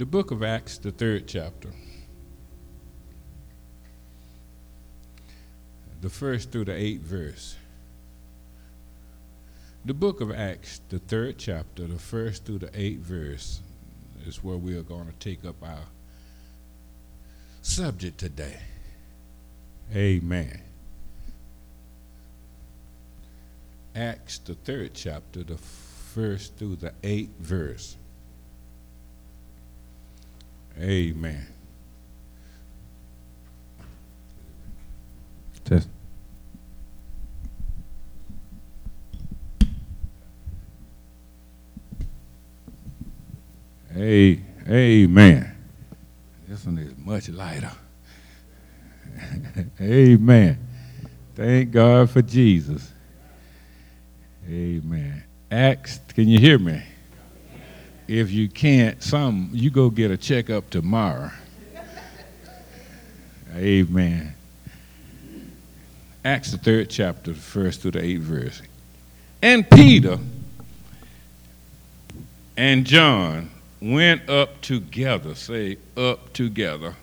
The book of Acts, the third chapter. The first through the eighth verse. The book of Acts, the third chapter, the first through the eighth verse, is where we are going to take up our subject today. Amen. Acts, the third chapter, the first through the eighth verse. Amen. Test. Hey, amen. This one is much lighter. amen. Thank God for Jesus. Amen. Acts, can you hear me? If you can't, some you go get a checkup tomorrow. Amen. Acts the third chapter, the first to the eighth verse. And Peter and John went up together, say up together,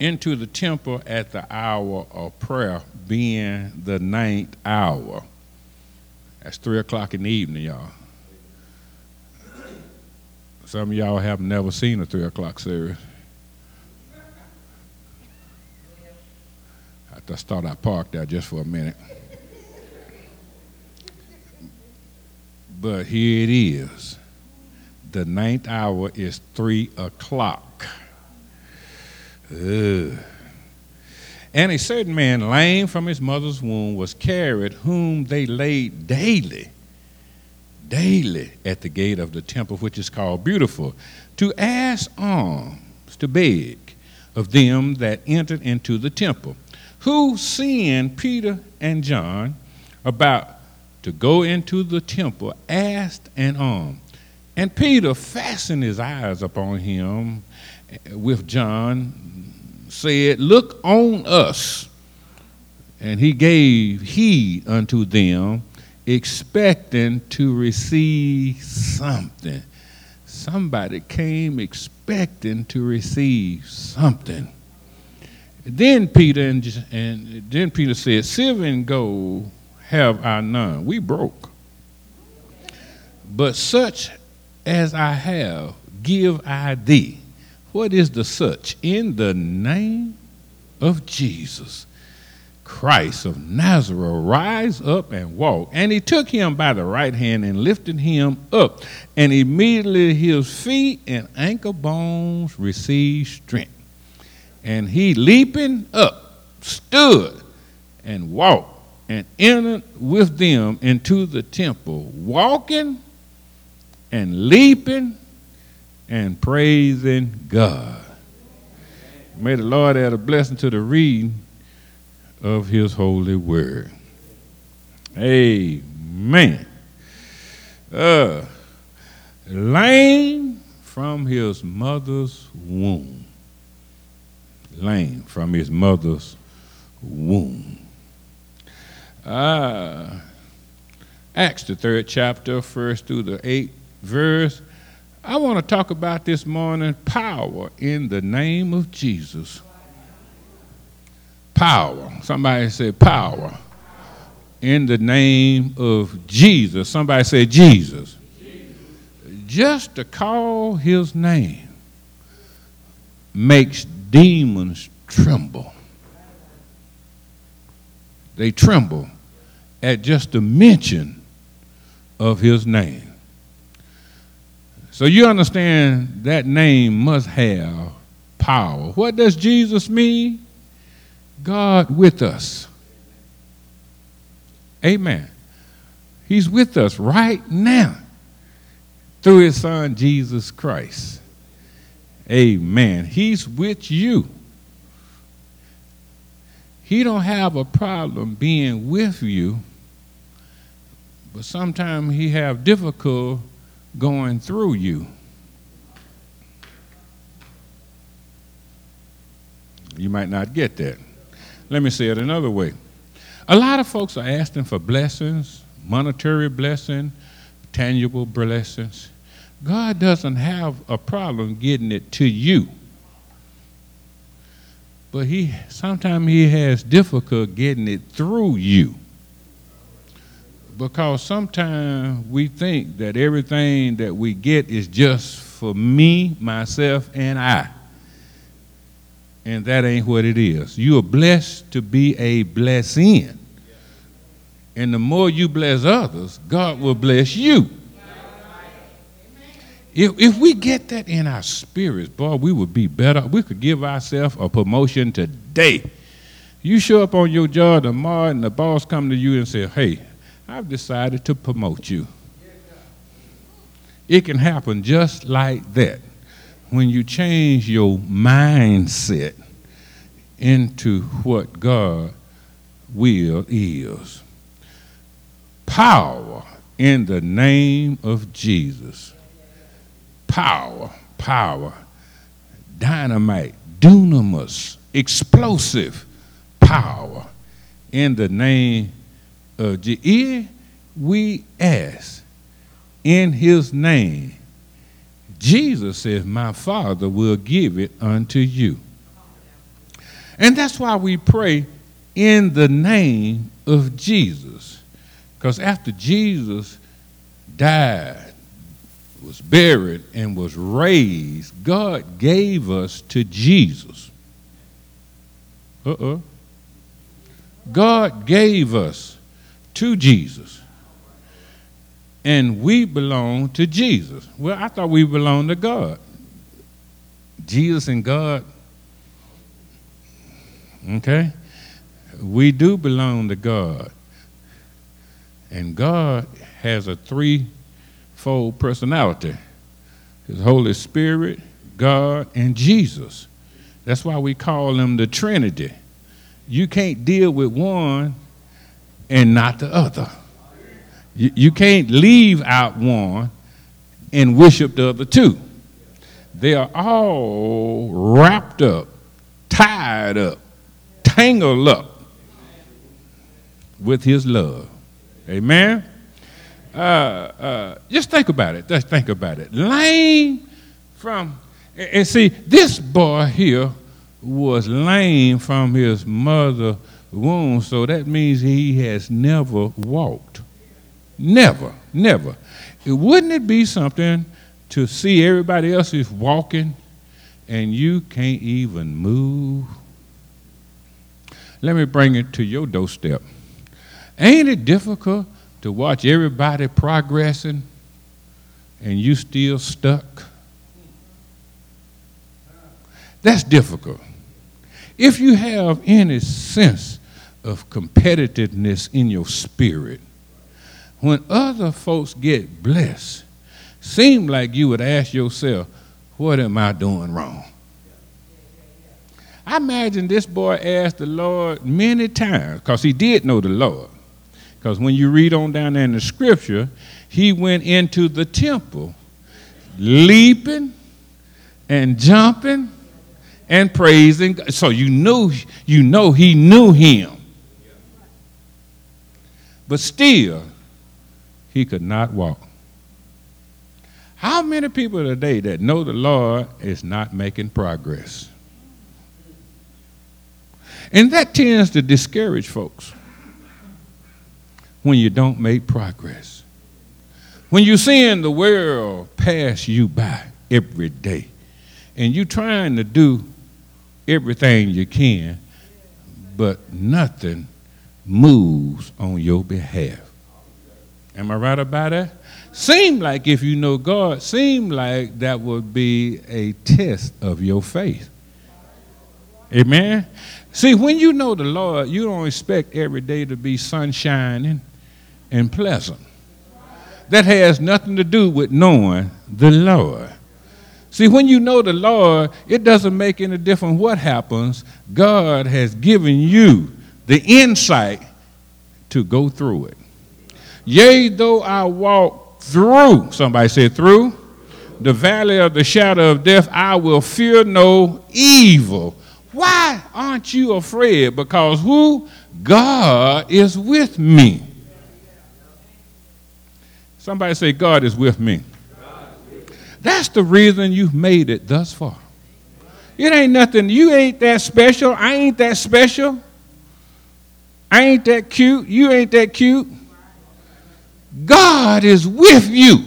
into the temple at the hour of prayer, being the ninth hour. That's three o'clock in the evening, y'all. Some of y'all have never seen a three o'clock service. I just thought I parked there just for a minute. But here it is. The ninth hour is three o'clock. Ugh. And a certain man, lame from his mother's womb, was carried, whom they laid daily, daily at the gate of the temple, which is called Beautiful, to ask alms, to beg of them that entered into the temple, who, seeing Peter and John about to go into the temple, asked an alms. And Peter fastened his eyes upon him with John, said, Look on us. And he gave heed unto them, expecting to receive something. Somebody came expecting to receive something. Then Peter and, and then Peter said, Silver and gold have I none. We broke. But such as I have, give I thee. What is the such? In the name of Jesus, Christ of Nazareth, rise up and walk. And he took him by the right hand and lifted him up. And immediately his feet and ankle bones received strength. And he, leaping up, stood and walked and entered with them into the temple, walking and leaping and praising God. May the Lord add a blessing to the reading of his holy word. Amen. Uh, lame from his mother's womb. Lame from his mother's womb. Ah, Acts, the third chapter, first through the eighth verse. I want to talk about this morning power in the name of Jesus. Power. Somebody say power in the name of Jesus. Somebody say Jesus. Jesus. Just to call his name makes demons tremble. They tremble at just the mention of his name. So you understand that name must have power. What does Jesus mean? God with us. Amen. He's with us right now through his son Jesus Christ. Amen. He's with you. He don't have a problem being with you, but sometimes he have difficult going through you. You might not get that. Let me say it another way. A lot of folks are asking for blessings, monetary blessing, tangible blessings, God doesn't have a problem getting it to you. But he sometimes he has difficulty getting it through you. Because sometimes we think that everything that we get is just for me, myself, and I. And that ain't what it is. You are blessed to be a blessing. And the more you bless others, God will bless you. If, if we get that in our spirits, boy, we would be better. We could give ourselves a promotion today. You show up on your job tomorrow, and the boss come to you and say, "Hey, I've decided to promote you." It can happen just like that when you change your mindset into what God will is. Power in the name of Jesus power, power, dynamite, dunamis, explosive power in the name of Jesus. We ask in his name. Jesus says, My Father will give it unto you. And that's why we pray in the name of Jesus. Because after Jesus died, was buried, and was raised, God gave us to Jesus. Uh uh God gave us to Jesus. And we belong to Jesus. Well, I thought we belonged to God. Jesus and God. Okay? We do belong to God. And God has a three fold personality His Holy Spirit, God, and Jesus. That's why we call them the Trinity. You can't deal with one and not the other. You, you can't leave out one and worship the other two. They are all wrapped up, tied up, tangled up with His love. Amen? uh, uh, just think about it. Just think about it. Lame from, and see, this boy here was lame from his mother womb, so that means he has never walked. Never, never. Wouldn't it be something to see everybody else is walking and you can't even move? Let me bring it to your doorstep. Ain't it difficult to watch everybody progressing and you still stuck? That's difficult. If you have any sense of competitiveness in your spirit, when other folks get blessed, seem like you would ask yourself, what am I doing wrong? I imagine this boy asked the Lord many times, because he did know the Lord. Because when you read on down there in the scripture, he went into the temple leaping and jumping and praising. So you knew, you know he knew him. But still, he could not walk. How many people today that know the Lord is not making progress? And that tends to discourage folks when you don't make progress. When you're seeing the world pass you by every day and you're trying to do everything you can, but nothing moves on your behalf. Am I right about that? Seem like if you know God, seem like that would be a test of your faith. Amen. See, when you know the Lord, you don't expect every day to be sunshining and pleasant. That has nothing to do with knowing the Lord. See, when you know the Lord, it doesn't make any difference what happens. God has given you the insight to go through it. Yea, though I walk through, somebody said through, the valley of the shadow of death, I will fear no evil. Why aren't you afraid? Because who? God is with me. Somebody say, God is with me. That's the reason you've made it thus far. It ain't nothing. You ain't that special. I ain't that special. I ain't that cute. You ain't that cute. God is with you.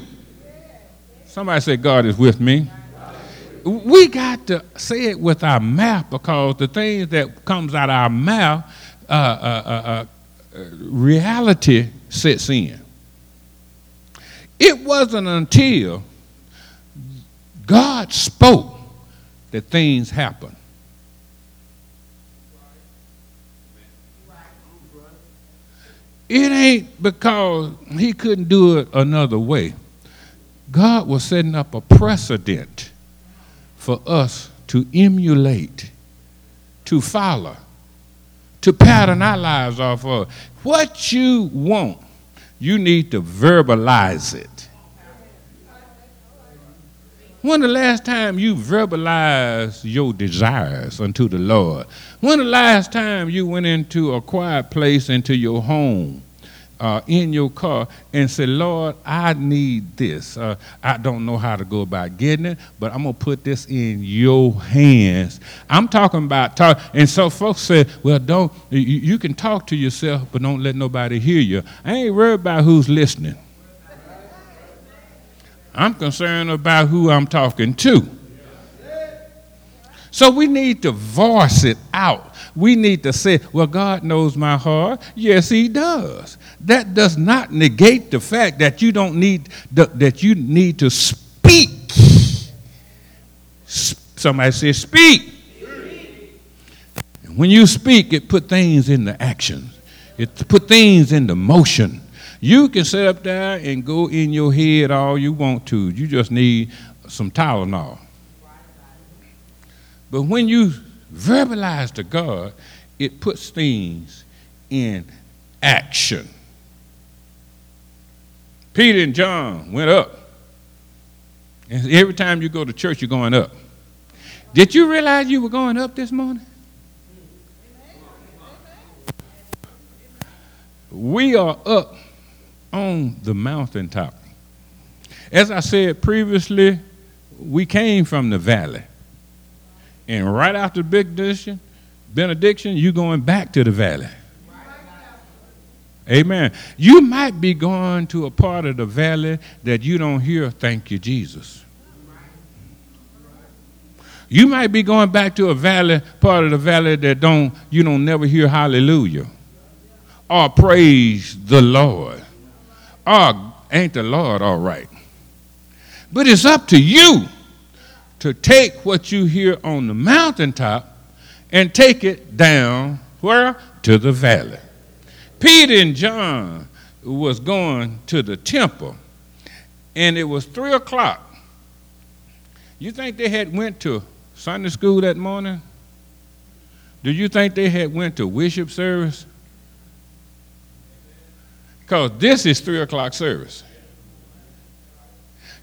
Somebody say, God is with me. We got to say it with our mouth because the things that comes out of our mouth, uh, uh, uh, uh reality sets in. It wasn't until God spoke that things happened. It ain't because he couldn't do it another way. God was setting up a precedent for us to emulate, to follow, to pattern our lives off of. What you want, you need to verbalize it. When the last time you verbalized your desires unto the Lord? When the last time you went into a quiet place, into your home, uh, in your car, and said, Lord, I need this. Uh, I don't know how to go about getting it, but I'm going to put this in your hands. I'm talking about talk. And so folks say, well, don't, you, you can talk to yourself, but don't let nobody hear you. I ain't worried about who's listening. I'm concerned about who I'm talking to. So we need to voice it out. We need to say, Well, God knows my heart. Yes, He does. That does not negate the fact that you don't need that you need to speak. Somebody say, Speak. When you speak, it put things into action. It put things into motion. You can sit up there and go in your head all you want to. You just need some Tylenol. But when you verbalize to God, it puts things in action. Peter and John went up. And every time you go to church, you're going up. Did you realize you were going up this morning? We are up on the mountaintop. As I said previously, we came from the valley. And right after the benediction, benediction, you're going back to the valley. Amen. You might be going to a part of the valley that you don't hear, thank you, Jesus. You might be going back to a valley, part of the valley that don't you don't never hear hallelujah or praise the Lord. Oh, ain't the Lord all right? But it's up to you to take what you hear on the mountaintop and take it down where? To the valley. Peter and John was going to the temple, and it was three o'clock. You think they had went to Sunday school that morning? Do you think they had went to worship service? Because this is three o'clock service.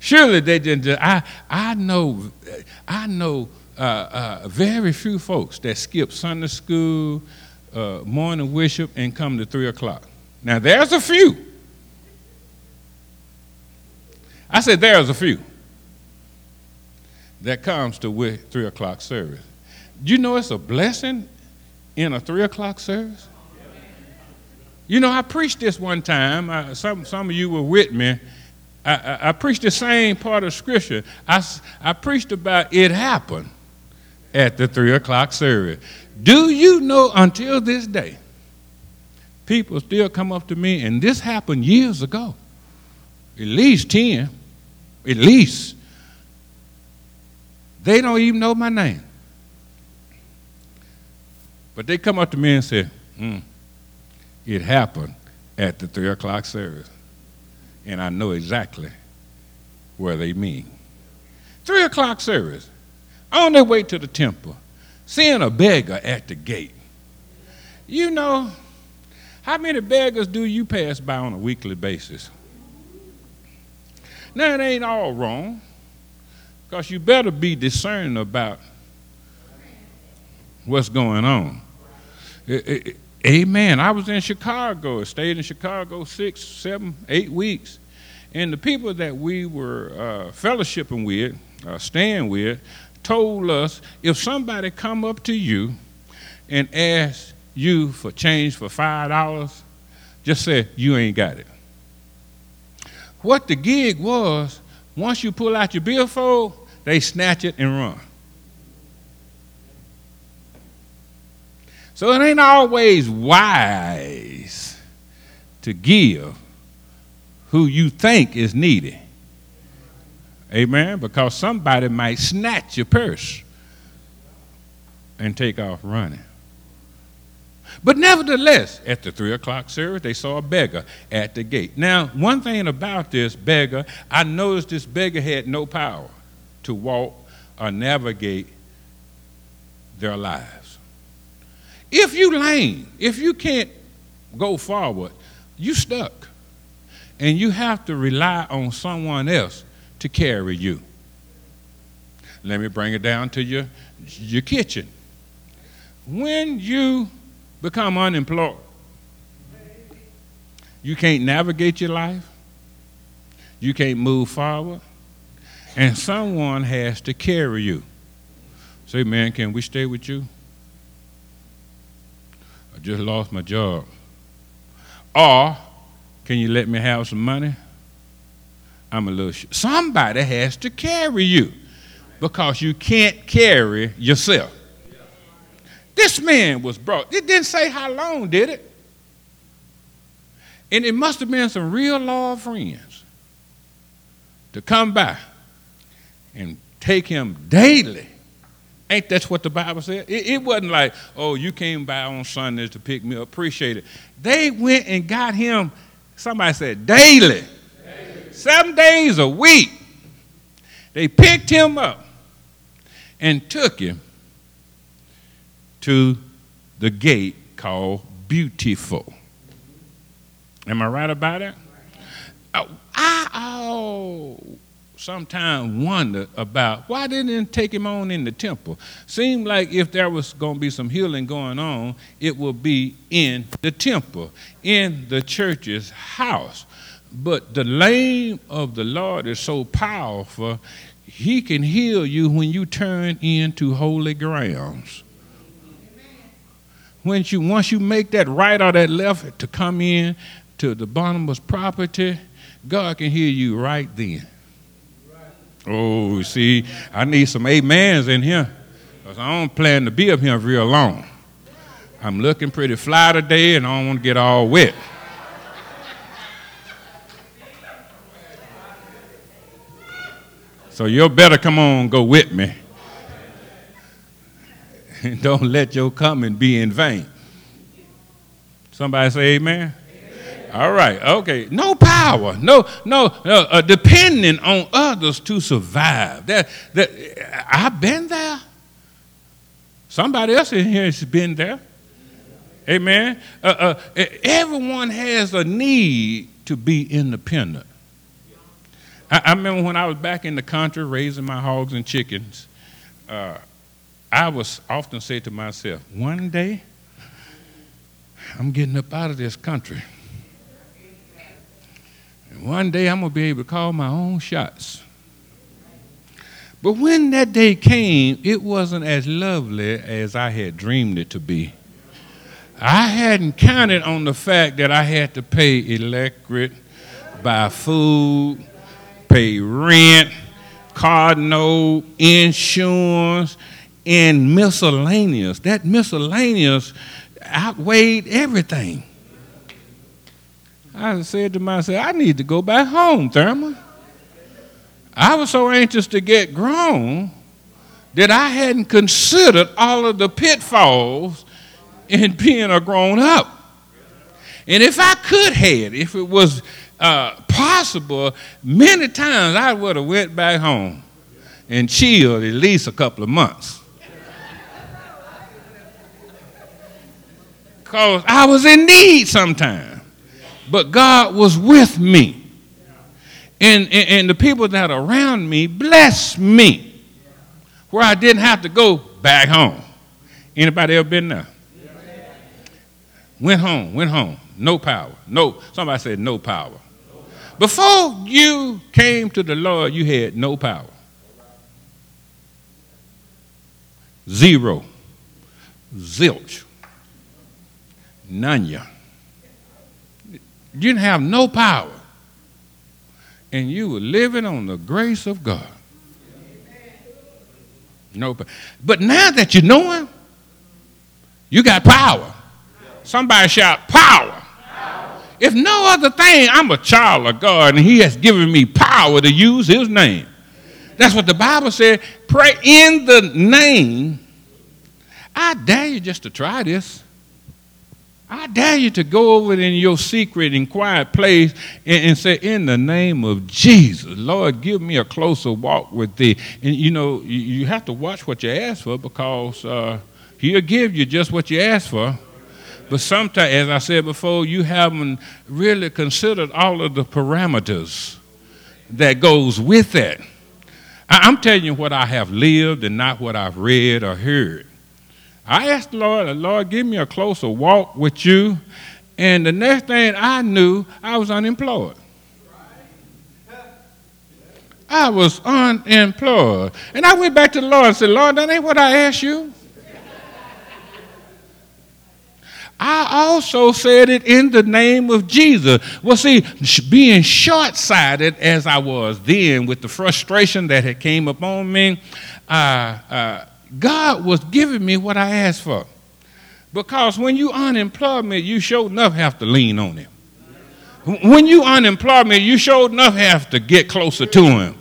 Surely they didn't. I, I know, I know uh, uh, very few folks that skip Sunday school, uh, morning worship, and come to three o'clock. Now there's a few. I said there's a few that comes to three o'clock service. Do you know it's a blessing in a three o'clock service? You know, I preached this one time. Uh, some, some of you were with me. I, I, I, preached the same part of Scripture. I, I preached about it happened at the three o'clock service. Do you know until this day, people still come up to me, and this happened years ago, at least 10, at least. They don't even know my name. But they come up to me and say, hmm it happened at the three o'clock service. And I know exactly where they mean. Three o'clock service. On their way to the temple, seeing a beggar at the gate. You know, how many beggars do you pass by on a weekly basis? Now, it ain't all wrong, because you better be discerning about what's going on. It, it, Amen. I was in Chicago, stayed in Chicago six, seven, eight weeks. And the people that we were uh, fellowshipping with, uh, staying with, told us if somebody come up to you and ask you for change for five dollars, just say you ain't got it. What the gig was, once you pull out your billfold, they snatch it and run. So it ain't always wise to give who you think is needy. Amen? Because somebody might snatch your purse and take off running. But nevertheless, at the three o'clock service, they saw a beggar at the gate. Now, one thing about this beggar, I noticed this beggar had no power to walk or navigate their lives. If you lame, if you can't go forward, you stuck. And you have to rely on someone else to carry you. Let me bring it down to your, your kitchen. When you become unemployed, you can't navigate your life, you can't move forward, and someone has to carry you. Say, man, can we stay with you? I just lost my job. Or, can you let me have some money? I'm a little. Sh-. Somebody has to carry you because you can't carry yourself. This man was brought. It didn't say how long, did it? And it must have been some real law friends to come by and take him daily Ain't that what the Bible said? It, it, wasn't like, oh, you came by on Sundays to pick me up. Appreciate it. They went and got him, somebody said, daily. daily. Seven days a week. They picked him up and took him to the gate called Beautiful. Am I right about it? Oh, I, oh, sometimes wonder about why didn't they take him on in the temple? Seemed like if there was going to be some healing going on, it would be in the temple, in the church's house. But the name of the Lord is so powerful, he can heal you when you turn into holy grounds. When you once you make that right or that left to come in to the Barnabas property, God can heal you right then. Oh, see, I need some amens in here. Because I don't plan to be up here real long. I'm looking pretty fly today and I don't want to get all wet. So you better come on go with me. And don't let your coming be in vain. Somebody say amen. All right. Okay. No power. No. No. Uh, uh, depending on others to survive. That. That. I've been there. Somebody else in here has been there. Amen. Uh, uh everyone has a need to be independent. I, I, remember when I was back in the country raising my hogs and chickens. Uh, I was often say to myself, one day I'm getting up out of this country. And one day I'm going to be able to call my own shots. But when that day came, it wasn't as lovely as I had dreamed it to be. I hadn't counted on the fact that I had to pay electric, buy food, pay rent, card note, insurance, and miscellaneous. That miscellaneous outweighed everything. I said to myself, I need to go back home, Thurman. I was so anxious to get grown that I hadn't considered all of the pitfalls in being a grown up. And if I could have, if it was uh, possible, many times I would have went back home and chilled at least a couple of months. Because I was in need sometimes but God was with me. And, and, and, the people that around me blessed me where I didn't have to go back home. Anybody ever been there? Went home, went home. No power. No, somebody said no power. Before you came to the Lord, you had no power. Zero. Zilch. None. You didn't have no power. And you were living on the grace of God. No, but now that you know Him, you got power. Somebody shout, power. power. If no other thing, I'm a child of God, and He has given me power to use His name. That's what the Bible said. Pray in the name. I dare you just to try this. I dare you to go over in your secret and quiet place and, and, say, In the name of Jesus, Lord, give me a closer walk with thee. And you know, you, you have to watch what you ask for because uh, he'll give you just what you ask for. But sometimes, as I said before, you haven't really considered all of the parameters that goes with that. I'm telling you what I have lived and not what I've read or heard. I asked the Lord, Lord, give me a closer walk with you. And the next thing I knew, I was unemployed. I was unemployed. And I went back to the Lord and said, Lord, that ain't what I asked you. I also said it in the name of Jesus. Well, see, being short sighted as I was then with the frustration that had came upon me, uh, uh, God was giving me what I asked for. Because when you unemployment, you sure enough have to lean on him. When you unemployment, you sure enough have to get closer to him.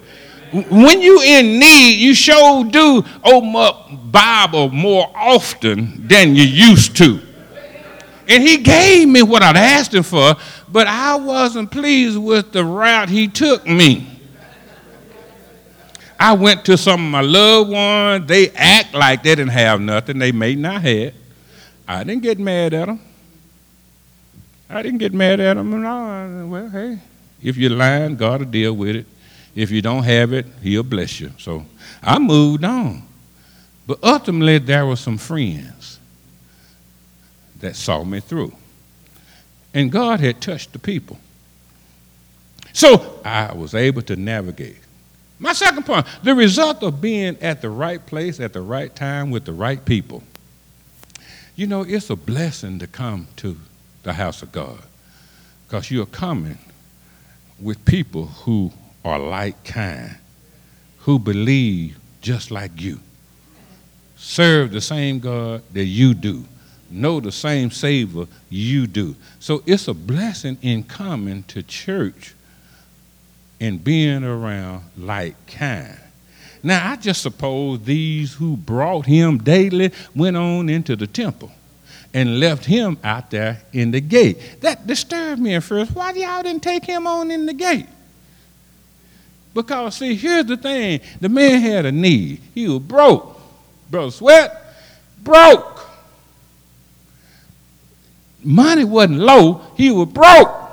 When you in need, you sure do open up Bible more often than you used to. And he gave me what I'd asked him for, but I wasn't pleased with the route he took me. I went to some of my loved ones. They act like they didn't have nothing. They may not have. I didn't get mad at them. I didn't get mad at them. No, well, hey, if you're lying, God will deal with it. If you don't have it, He'll bless you. So I moved on. But ultimately, there were some friends that saw me through. And God had touched the people. So I was able to navigate. My second point the result of being at the right place at the right time with the right people. You know, it's a blessing to come to the house of God because you're coming with people who are like kind, who believe just like you, serve the same God that you do, know the same Savior you do. So it's a blessing in coming to church and being around like kind. Now, I just suppose these who brought him daily went on into the temple and left him out there in the gate. That disturbed me at first. Why y'all didn't take him on in the gate? Because, see, here's the thing the man had a need. He was broke. Brother Sweat, broke. Money wasn't low, he was broke.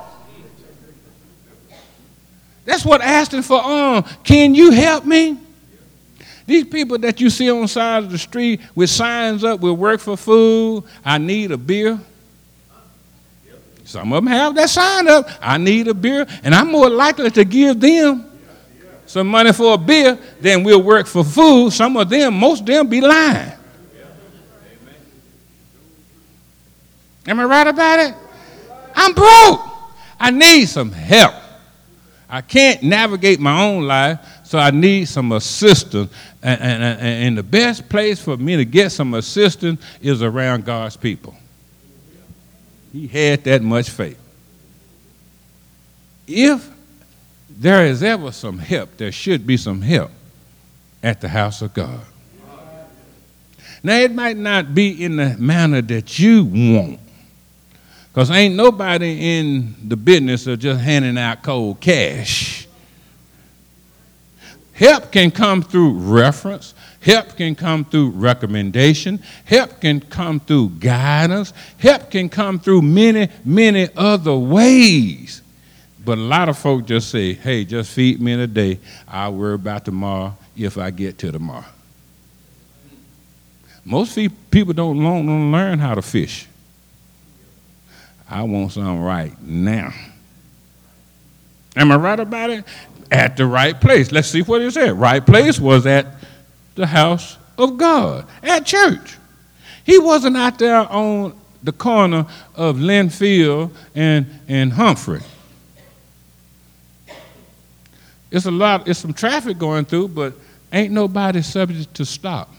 That's what asking for um, can you help me? These people that you see on the side of the street with signs up, will work for food, I need a beer. Some of them have that sign up, I need a beer, and I'm more likely to give them some money for a beer than we'll work for food. Some of them, most of them be lying. Am I right about it? I'm broke. I need some help. I can't navigate my own life, so I need some assistance. And, and, and the best place for me to get some assistance is around God's people. He had that much faith. If there is ever some help, there should be some help at the house of God. Now, it might not be in the manner that you want, because ain't nobody in the business of just handing out cold cash. Help can come through reference. Help can come through recommendation. Help can come through guidance. Help can come through many, many other ways. But a lot of folk just say, hey, just feed me in a day. I'll worry about tomorrow if I get to tomorrow. Most people don't learn how to fish. I want something right now. Am I right about it? At the right place. Let's see what it said. Right place was at the house of God, at church. He wasn't out there on the corner of Linfield and, and Humphrey. It's a lot, it's some traffic going through, but ain't nobody subject to stop.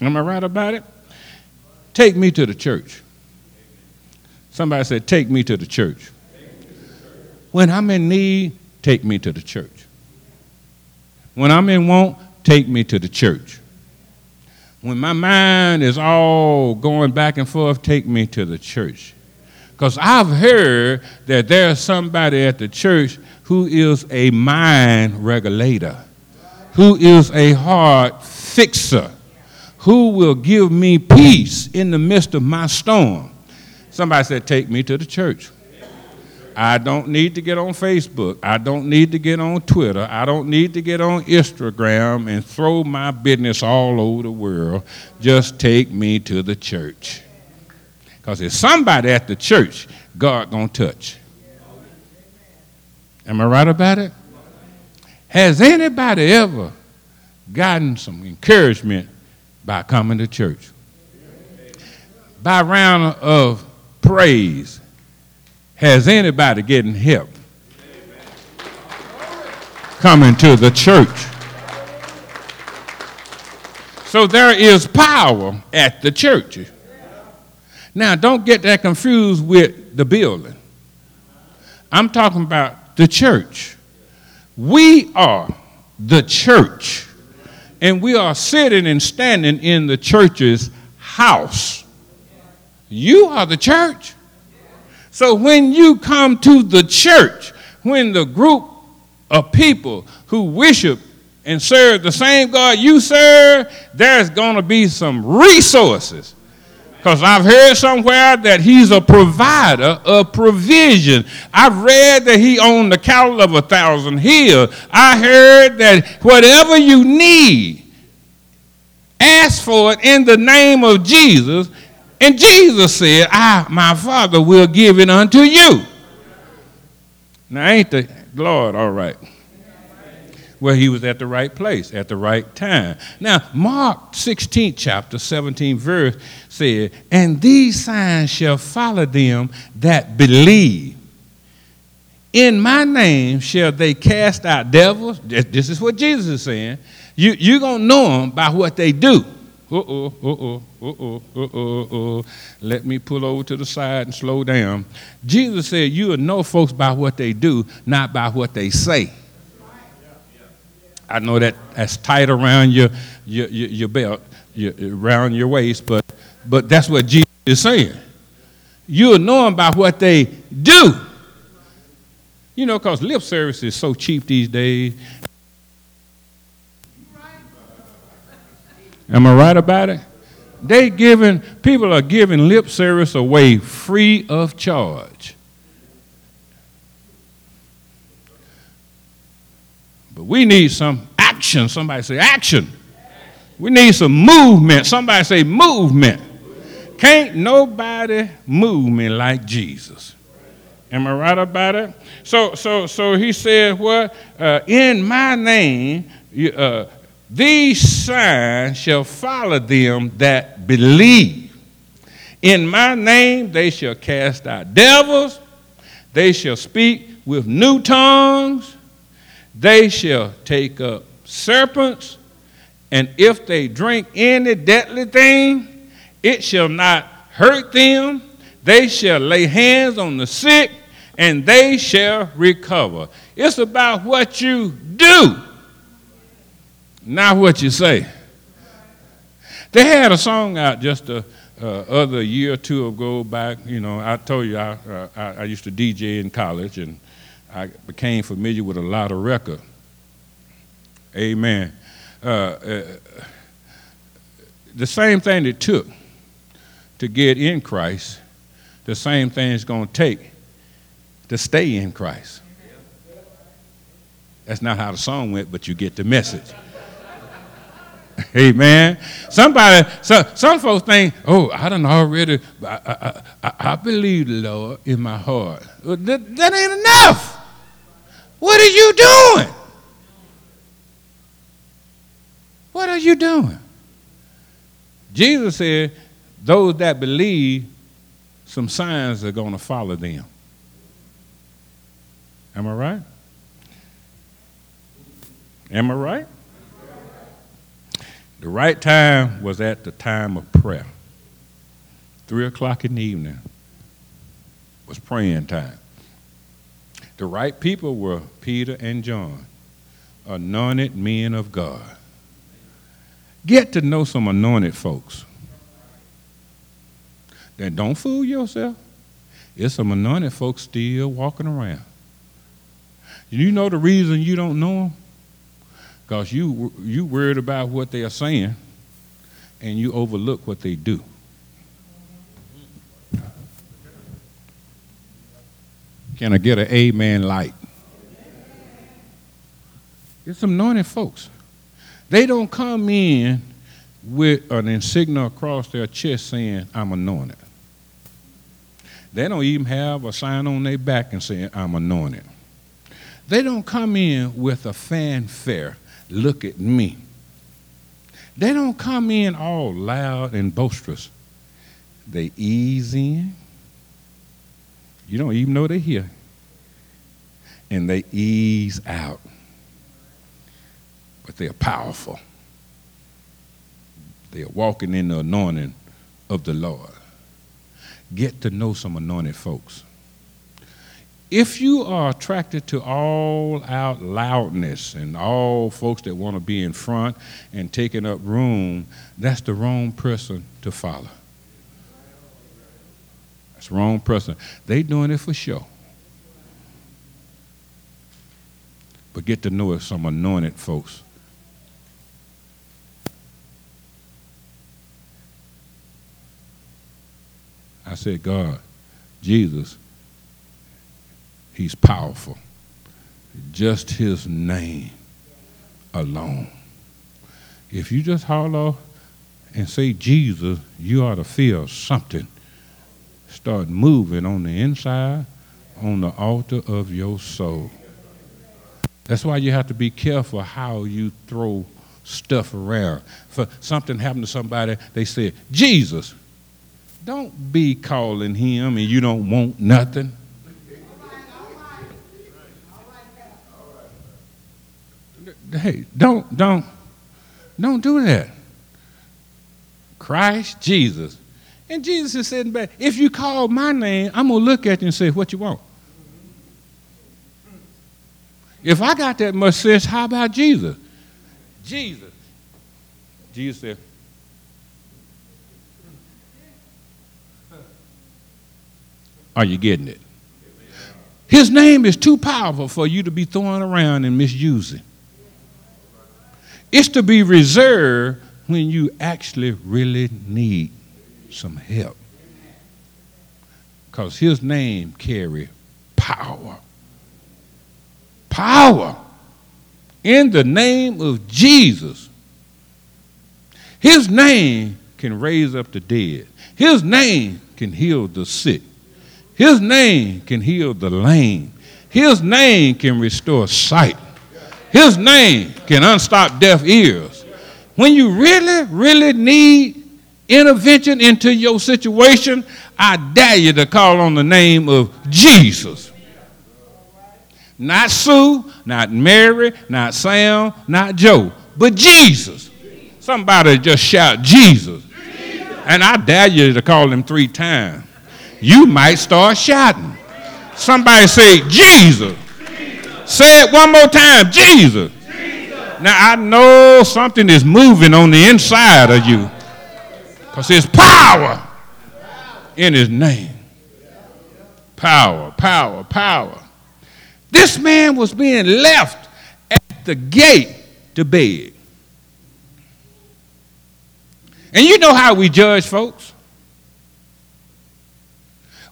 Am I right about it? Take me to the church. Somebody said, Take me to the church. When I'm in need, take me to the church. When I'm in want, take me to the church. When my mind is all going back and forth, take me to the church. Because I've heard that there's somebody at the church who is a mind regulator, who is a heart fixer, who will give me peace in the midst of my storm. Somebody said, Take me to the church. I don't need to get on Facebook. I don't need to get on Twitter. I don't need to get on Instagram and throw my business all over the world. Just take me to the church. Because if somebody at the church God gonna touch. Am I right about it? Has anybody ever gotten some encouragement by coming to church? By round of praise, has anybody getting help coming to the church? So there is power at the church. Now, don't get that confused with the building. I'm talking about the church. We are the church, and we are sitting and standing in the church's house. You are the church. So when you come to the church, when the group of people who worship and serve the same God you serve, there's going to be some resources. Because I've heard somewhere that he's a provider of provision. I've read that he owned the cattle of a thousand hills. I heard that whatever you need, ask for it in the name of Jesus, and Jesus said, I, my Father, will give it unto you. Now, ain't the Lord all right? Well, he was at the right place at the right time. Now, Mark 16, chapter 17, verse said, And these signs shall follow them that believe. In my name shall they cast out devils. This is what Jesus is saying. You, you're going to know them by what they do. Uh-oh, uh-oh, uh-oh, uh-oh, uh-oh. Let me pull over to the side and slow down. Jesus said you will know folks by what they do, not by what they say. I know that that's tight around your, your, your, your belt, your, around your waist, but, but that's what Jesus is saying. You'll know them by what they do. You know, because lip service is so cheap these days. Am I right about it? They giving people are giving lip service away free of charge. But we need some action. Somebody say action. We need some movement. Somebody say movement. Can't nobody move me like Jesus. Am I right about it? So, so, so he said, "What uh, in my name, uh, these signs shall follow them that believe. In my name they shall cast out devils, they shall speak with new tongues, they shall take up serpents, and if they drink any deadly thing, it shall not hurt them. They shall lay hands on the sick, and they shall recover. It's about what you do not what you say. They had a song out just a uh, other year or two ago back. You know, I told you I, uh, I, I, used to DJ in college, and I became familiar with a lot of record. Amen. Uh, uh the same thing it took to get in Christ, the same thing it's going to take to stay in Christ. That's not how the song went, but you get the message. Amen. Somebody, so, some folks think, oh, I don't already, I, I, I, I believe the Lord in my heart. Well, that, that ain't enough. What are you doing? What are you doing? Jesus said, those that believe, some signs are going to follow them. Am I right? Am I right? The right time was at the time of prayer. Three o'clock in the evening was praying time. The right people were Peter and John, anointed men of God. Get to know some anointed folks. Then don't fool yourself. There's some anointed folks still walking around. You know the reason you don't know them? Because you, you worried about what they are saying and you overlook what they do. Can I get an amen light? It's some anointed folks. They don't come in with an insignia across their chest saying, I'm anointed. They don't even have a sign on their back and saying, I'm anointed. They don't come in with a fanfare, look at me. They don't come in all loud and boisterous. They ease in. You don't even know they're here. And they ease out but they are powerful. They are walking in the anointing of the Lord. Get to know some anointed folks. If you are attracted to all out loudness and all folks that want to be in front and taking up room, that's the wrong person to follow. That's the wrong person. They doing it for show. But get to know some anointed folks I said, God, Jesus, he's powerful. Just his name alone. If you just holler and say Jesus, you ought to feel something start moving on the inside, on the altar of your soul. That's why you have to be careful how you throw stuff around. For something happened to somebody, they said, Jesus, don't be calling him and you don't want nothing. Hey, don't, don't, don't do that. Christ Jesus. And Jesus is sitting back. If you call my name, I'm going to look at you and say, What you want? If I got that much sense, how about Jesus? Jesus. Jesus said, Are you getting it? His name is too powerful for you to be throwing around and misusing. It's to be reserved when you actually really need some help. Because his name carry power. Power. In the name of Jesus. His name can raise up the dead. His name can heal the sick. His name can heal the lame. His name can restore sight. His name can unstop deaf ears. When you really, really need intervention into your situation, I dare you to call on the name of Jesus. Not Sue, not Mary, not Sam, not Joe, but Jesus. Somebody just shout Jesus. And I dare you to call him three times you might start shouting. Somebody say, Jesus. Say it one more time, Jesus. Jesus. Now I know something is moving on the inside of you because there's power in his name. Power, power, power. This man was being left at the gate to beg. And you know how we judge folks.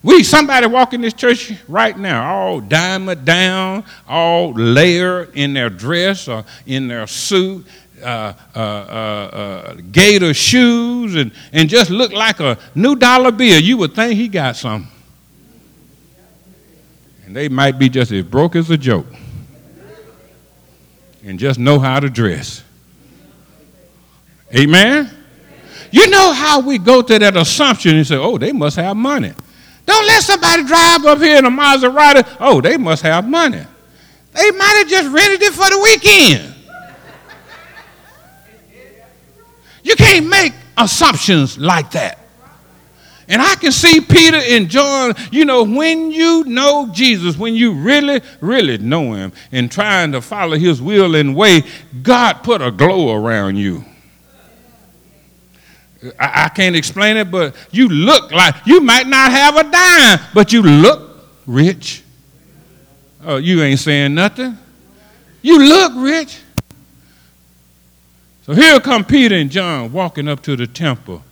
We somebody walk in this church right now, all diamond down, all layered in their dress or in their suit. uh, uh, uh, gator shoes and, and just look like a new dollar bill, you would think he got some. And they might be just as broke as a joke and just know how to dress. Amen? You know how we go to that assumption and say, oh, they must have money. Don't let somebody drive up here in a Maserati. Oh, they must have money. They might have just rented it for the weekend. You can't make assumptions like that. And I can see Peter and John, you know, when you know Jesus, when you really, really know him and trying to follow his will and way, God put a glow around you. I, I can't explain it, but you look like you might not have a dime, but you look rich. Oh, you ain't saying nothing. You look rich. So here come Peter and John walking up to the temple.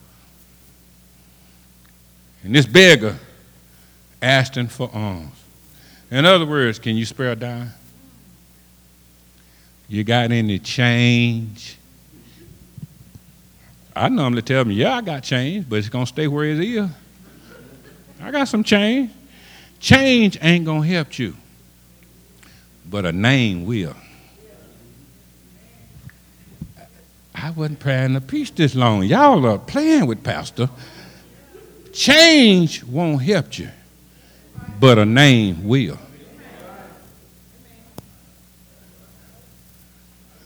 And this beggar asking for alms. In other words, can you spare a dime? You got any change? I normally tell them, yeah, I got change, but it's going to stay where it is. I got some change. Change ain't going to help you, but a name will. I wasn't praying to preach this long. Y'all are playing with Pastor. Change won't help you, but a name will.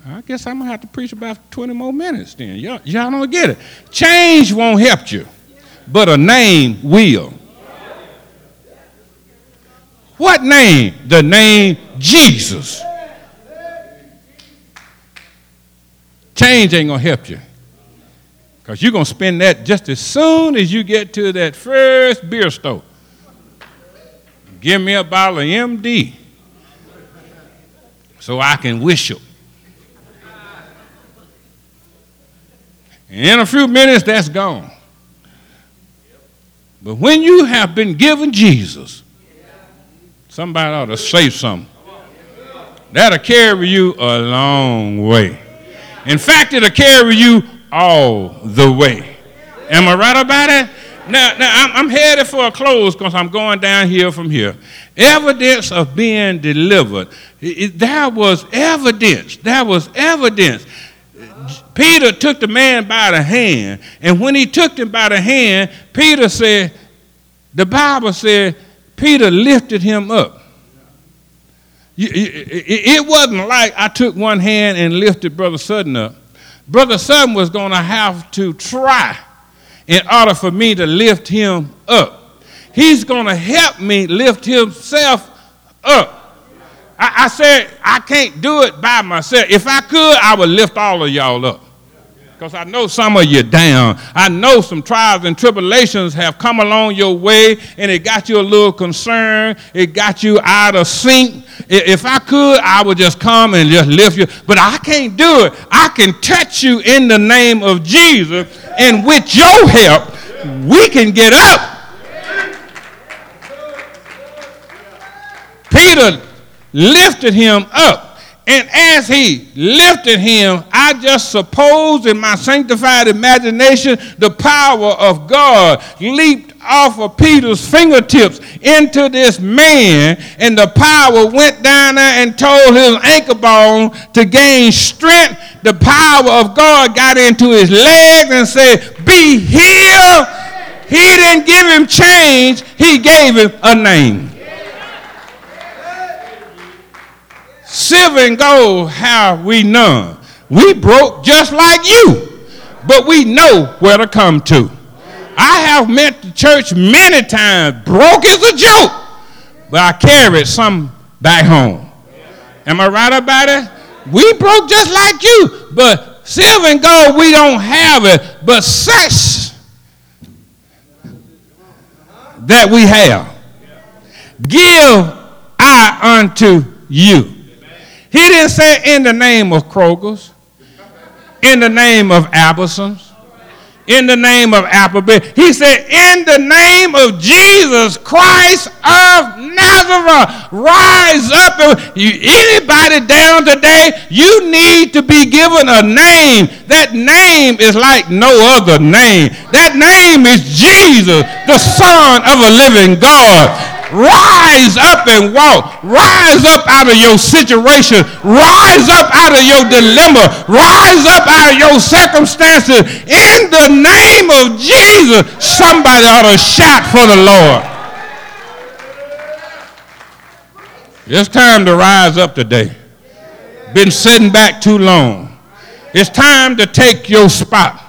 I guess I'm going to have to preach about 20 more minutes then. Y'all, y'all don't get it. Change won't help you, but a name will. What name? The name Jesus. Change ain't going to help you. Because you're going to spend that just as soon as you get to that first beer store. Give me a bottle of MD so I can whistle. And in a few minutes, that's gone. But when you have been given Jesus, somebody ought to say something. That'll carry you a long way. In fact, it'll carry you all the way. Am I right about it? Now, now I'm, I'm headed for a close because I'm going down here from here. Evidence of being delivered. It, it, there was evidence. There was evidence. Peter took the man by the hand, and when he took him by the hand, Peter said, the Bible said, Peter lifted him up. It wasn't like I took one hand and lifted Brother Sutton up. Brother Sutton was going to have to try in order for me to lift him up. He's going to help me lift himself up. I, I, said, I can't do it by myself. If I could, I would lift all of y'all up. Because I know some of you down. I know some trials and tribulations have come along your way and it got you a little concerned. It got you out of sync. If I could, I would just come and just lift you. But I can't do it. I can touch you in the name of Jesus. And with your help, we can get up. Peter lifted him up. And as he lifted him, I just suppose in my sanctified imagination the power of God leaped off of Peter's fingertips into this man, and the power went down there and told his ankle bone to gain strength. The power of God got into his legs and said, Be healed. He didn't give him change, he gave him a name. Silver and gold have we none. We broke just like you, but we know where to come to. I have met the church many times, broke as a joke, but I carried some back home. Am I right about it? We broke just like you, but silver and gold, we don't have it, but such that we have. Give I unto you. He didn't say in the name of Kroger's, in the name of Albertsons, in the name of Appleby. He said, In the name of Jesus Christ of Nazareth, rise up. Anybody down today, you need to be given a name. That name is like no other name. That name is Jesus, the Son of a living God. Rise up and walk. Rise up out of your situation. Rise up out of your dilemma. Rise up out of your circumstances. In the name of Jesus, somebody ought to shout for the Lord. It's time to rise up today. Been sitting back too long. It's time to take your spot.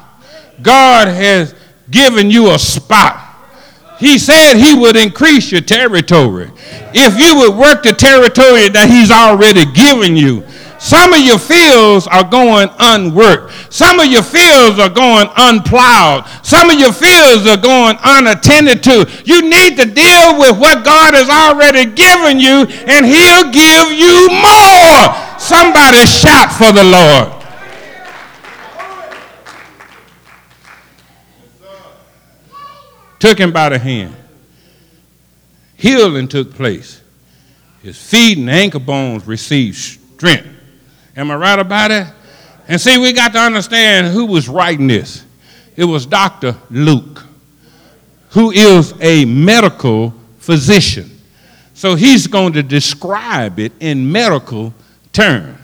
God has given you a spot. He said he would increase your territory if you would work the territory that he's already given you. Some of your fields are going unworked. Some of your fields are going unplowed. Some of your fields are going unattended to. You need to deal with what God has already given you, and He'll give you more. Somebody shout for the Lord. Took him by the hand. Healing took place. His feet and ankle bones received strength. Am I right about it? And see, we got to understand who was writing this. It was Dr. Luke, who is a medical physician. So he's going to describe it in medical terms.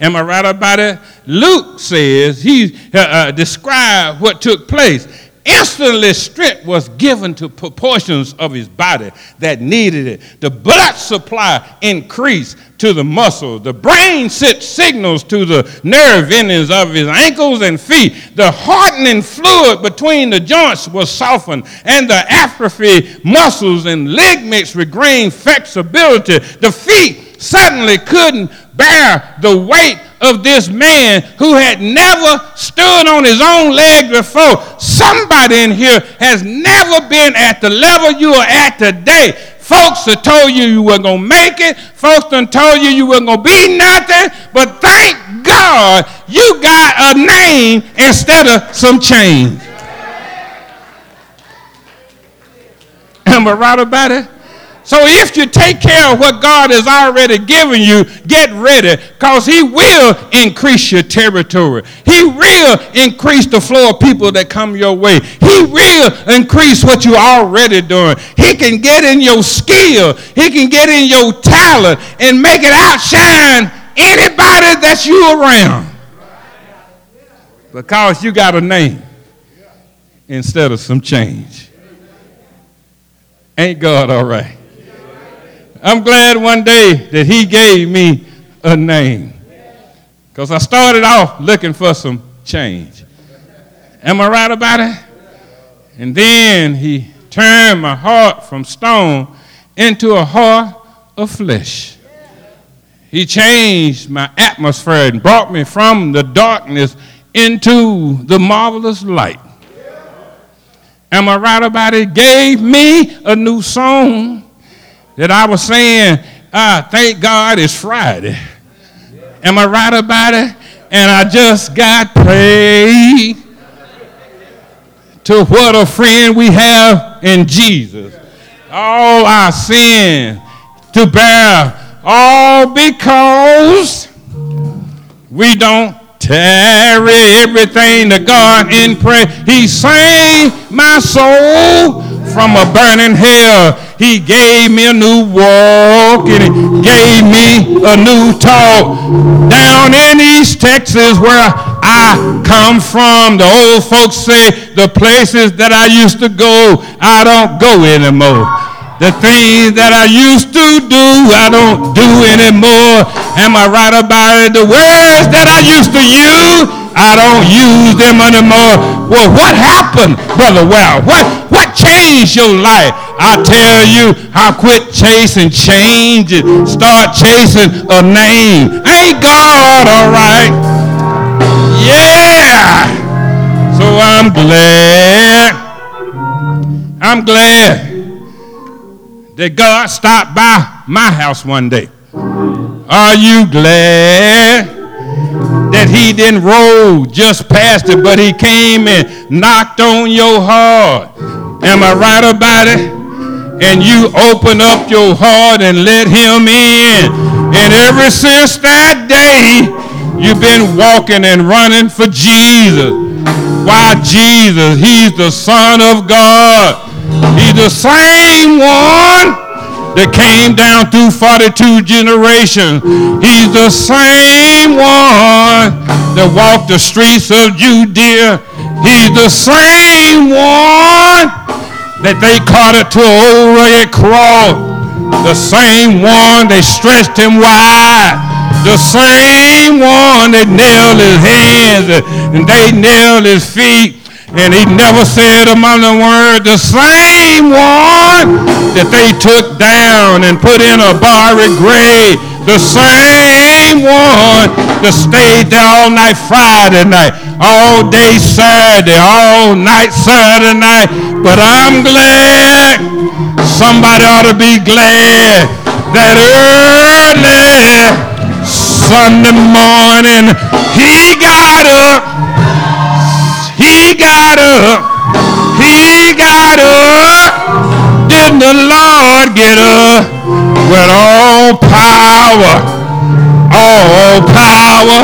Am I right about it? Luke says he uh, uh, described what took place. Instantly, strength was given to proportions of his body that needed it. The blood supply increased to the muscles. The brain sent signals to the nerve endings of his ankles and feet. The hardening fluid between the joints was softened, and the atrophy muscles and ligaments regained flexibility. The feet suddenly couldn't bear the weight of this man who had never stood on his own leg before. Somebody in here has never been at the level you are at today. Folks have told you you weren't going to make it. Folks have told you you weren't going to be nothing. But thank God you got a name instead of some change. Am I right about it? So if you take care of what God has already given you, get ready because He will increase your territory. He will increase the flow of people that come your way. He will increase what you're already doing. He can get in your skill, He can get in your talent and make it outshine anybody that you around because you got a name instead of some change. Ain't God all right? I'm glad one day that he gave me a name. Because I started off looking for some change. Am I right about it? And then he turned my heart from stone into a heart of flesh. He changed my atmosphere and brought me from the darkness into the marvelous light. Am I right about it? Gave me a new song that I was saying, ah, thank God it's Friday. Am I right about it? And I just got paid to what a friend we have in Jesus. All our sin to bear, all because we don't tarry everything to God in prayer. He saved my soul from a burning hell. He gave me a new walk and he gave me a new talk. Down in East Texas where I come from, the old folks say the places that I used to go, I don't go anymore. The things that I used to do, I don't do anymore. Am I right about it? The words that I used to use, I don't use them anymore. Ware, what happened, Brother Well? What, what changed your life? I tell you, I quit chasing change and start chasing a name. Ain't God all right? Yeah. So I'm glad. I'm glad that God stopped by my house one day. Are you glad that he didn't roll just past it, but he came and knocked on your heart. Am I right about it? And you open up your heart and let him in. And ever since that day, you've been walking and running for Jesus. Why Jesus? He's the Son of God. He's the same one that came down through 42 generations. He's the same one that walked the streets of Judea. He's the same one that they caught it to old rugged cross. The same one they stretched him wide. The same one that nailed his hands and they nailed his feet. And he never said a mother word the same one that they took down and put in a barry grave. The same one to stay there all night Friday night, all day Saturday, all night Saturday night. But I'm glad, somebody ought to be glad that early Sunday morning he got up he got up. He got up. Didn't the Lord get up with all power? All power.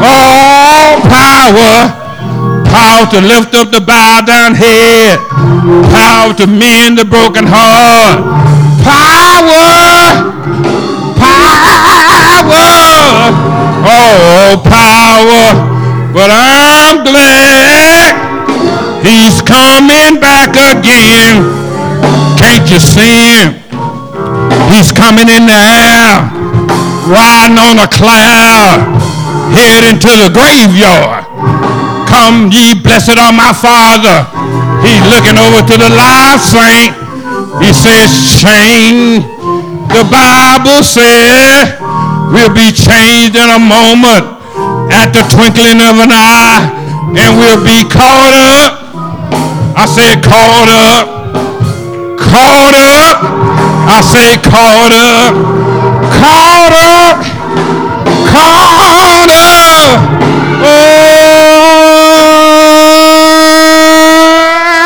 All power. Power to lift up the bowed down head. Power to mend the broken heart. Power. Power. Oh, power but I'm glad he's coming back again. Can't you see him? He's coming in the air, riding on a cloud, heading to the graveyard. Come ye blessed are my father. He's looking over to the live saint. He says, change. The Bible says we'll be changed in a moment at the twinkling of an eye, and we'll be caught up. I said caught up. Caught up. I said caught up. Caught up. Caught up.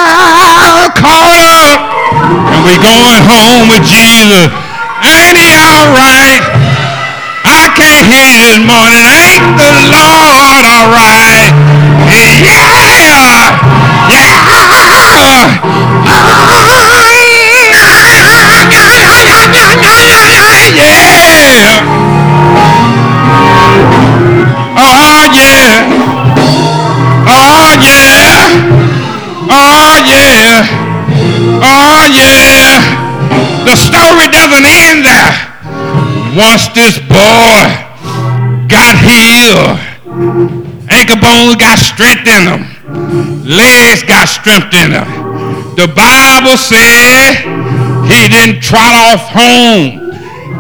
Oh, caught up. And we going home with Jesus. Ain't he all right? I can't hear this morning. Ain't the Lord all right? Yeah! Yeah! Yeah! Oh yeah! The story doesn't end there once this boy got healed, ankle bones got strength in them, legs got strength in them. The Bible said he didn't trot off home.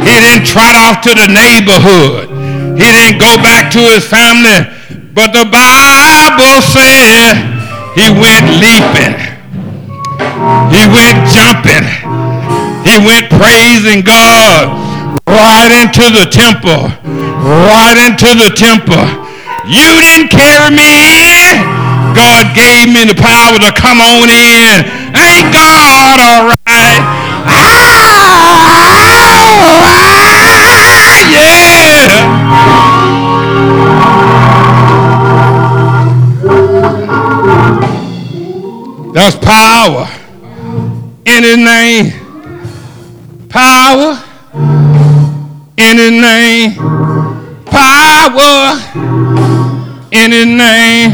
He didn't trot off to the neighborhood. He didn't go back to his family. But the Bible said he went leaping. He went jumping. He went praising God right into the temple, right into the temple. You didn't carry me in. God gave me the power to come on in. Ain't God all right? Ah, yeah. There's power in his name. Power in his name. Power in his name.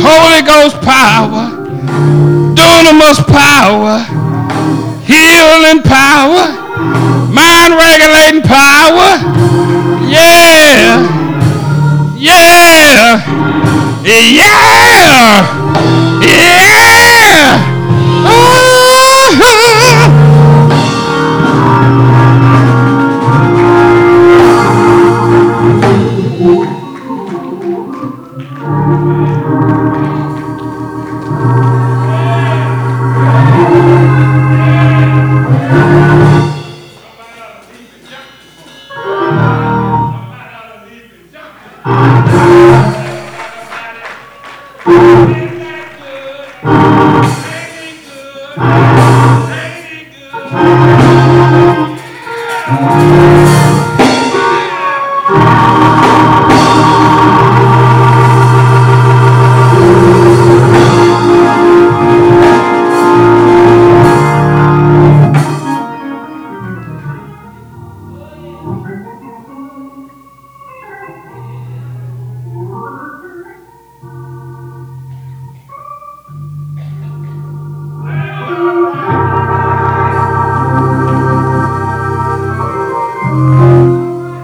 Holy Ghost power. Dunamis power. Healing power. Mind regulating power. Yeah. Yeah. Yeah. Yeah.